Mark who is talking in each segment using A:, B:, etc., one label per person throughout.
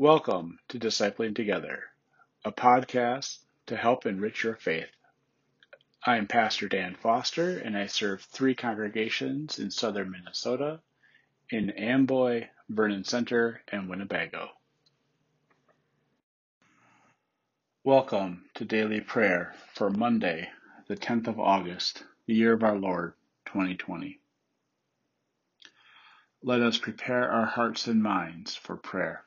A: Welcome to Discipling Together, a podcast to help enrich your faith. I am Pastor Dan Foster, and I serve three congregations in southern Minnesota in Amboy, Vernon Center, and Winnebago. Welcome to daily prayer for Monday, the 10th of August, the year of our Lord, 2020. Let us prepare our hearts and minds for prayer.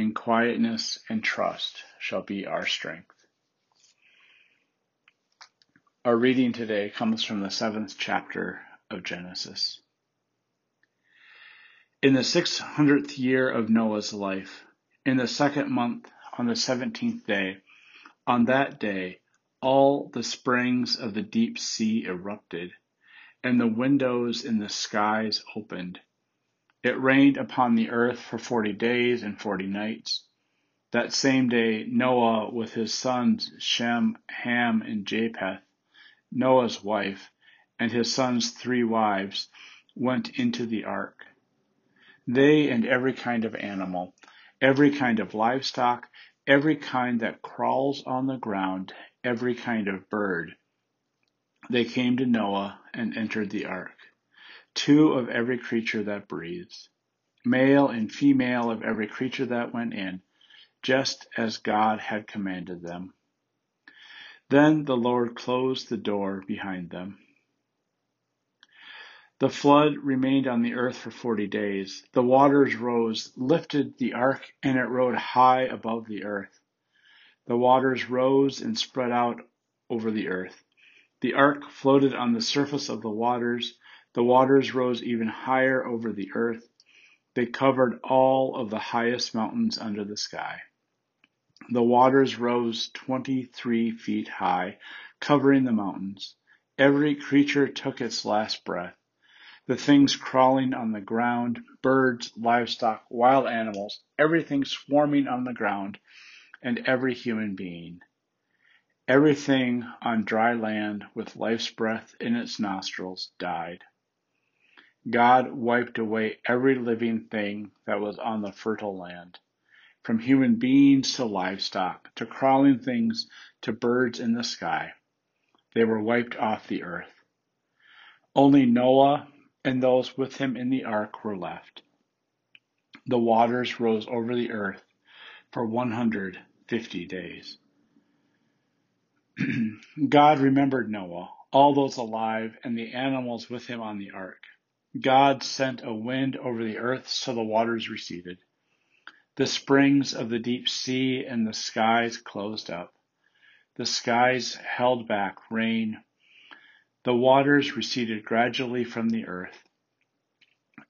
A: in quietness and trust shall be our strength. Our reading today comes from the seventh chapter of Genesis. In the 600th year of Noah's life, in the second month, on the 17th day, on that day, all the springs of the deep sea erupted, and the windows in the skies opened it rained upon the earth for forty days and forty nights. That same day Noah with his sons Shem, Ham, and Japheth, Noah's wife, and his sons' three wives, went into the ark. They and every kind of animal, every kind of livestock, every kind that crawls on the ground, every kind of bird. They came to Noah and entered the ark two of every creature that breathes, male and female of every creature that went in, just as God had commanded them. Then the Lord closed the door behind them. The flood remained on the earth for forty days. The waters rose, lifted the ark, and it rode high above the earth. The waters rose and spread out over the earth. The ark floated on the surface of the waters, the waters rose even higher over the earth. They covered all of the highest mountains under the sky. The waters rose 23 feet high, covering the mountains. Every creature took its last breath. The things crawling on the ground, birds, livestock, wild animals, everything swarming on the ground, and every human being. Everything on dry land with life's breath in its nostrils died. God wiped away every living thing that was on the fertile land, from human beings to livestock, to crawling things, to birds in the sky. They were wiped off the earth. Only Noah and those with him in the ark were left. The waters rose over the earth for 150 days. God remembered Noah, all those alive, and the animals with him on the ark. God sent a wind over the earth so the waters receded. The springs of the deep sea and the skies closed up. The skies held back rain. The waters receded gradually from the earth.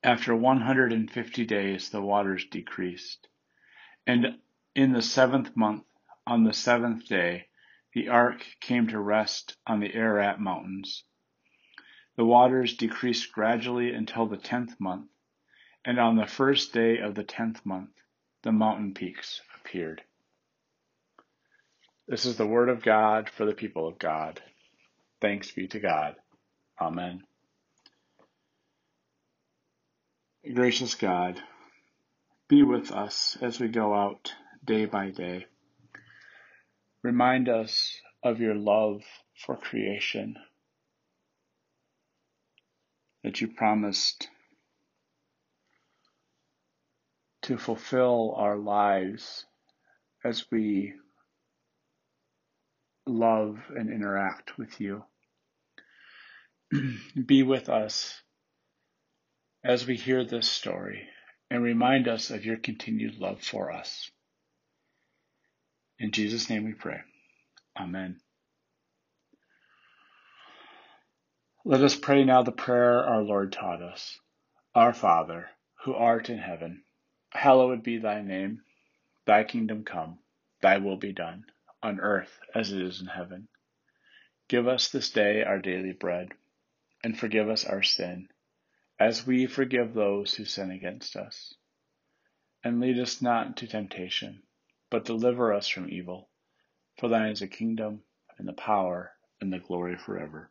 A: After 150 days, the waters decreased. And in the seventh month, on the seventh day, the ark came to rest on the Ararat mountains. The waters decreased gradually until the tenth month, and on the first day of the tenth month the mountain peaks appeared. This is the word of God for the people of God. Thanks be to God. Amen. Gracious God, be with us as we go out day by day. Remind us of your love for creation that you promised to fulfill our lives as we love and interact with you. Be with us as we hear this story and remind us of your continued love for us. In Jesus' name we pray. Amen. Let us pray now the prayer our Lord taught us. Our Father, who art in heaven, hallowed be thy name. Thy kingdom come, thy will be done, on earth as it is in heaven. Give us this day our daily bread, and forgive us our sin, as we forgive those who sin against us. And lead us not into temptation, but deliver us from evil. For thine is the kingdom, and the power, and the glory forever.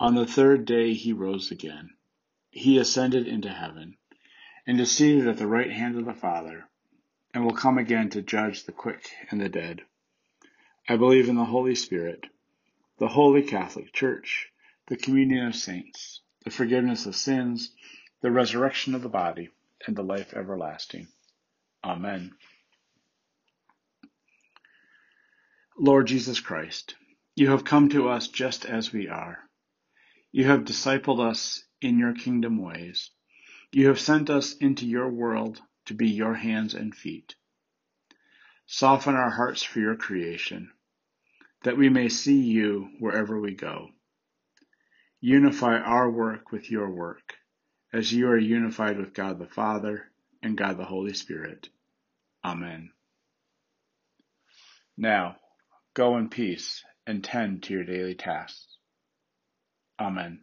A: On the third day he rose again. He ascended into heaven and is seated at the right hand of the Father, and will come again to judge the quick and the dead. I believe in the Holy Spirit, the Holy Catholic Church, the communion of saints, the forgiveness of sins, the resurrection of the body, and the life everlasting. Amen. Lord Jesus Christ, you have come to us just as we are. You have discipled us in your kingdom ways. You have sent us into your world to be your hands and feet. Soften our hearts for your creation, that we may see you wherever we go. Unify our work with your work, as you are unified with God the Father and God the Holy Spirit. Amen. Now, go in peace and tend to your daily tasks. Amen.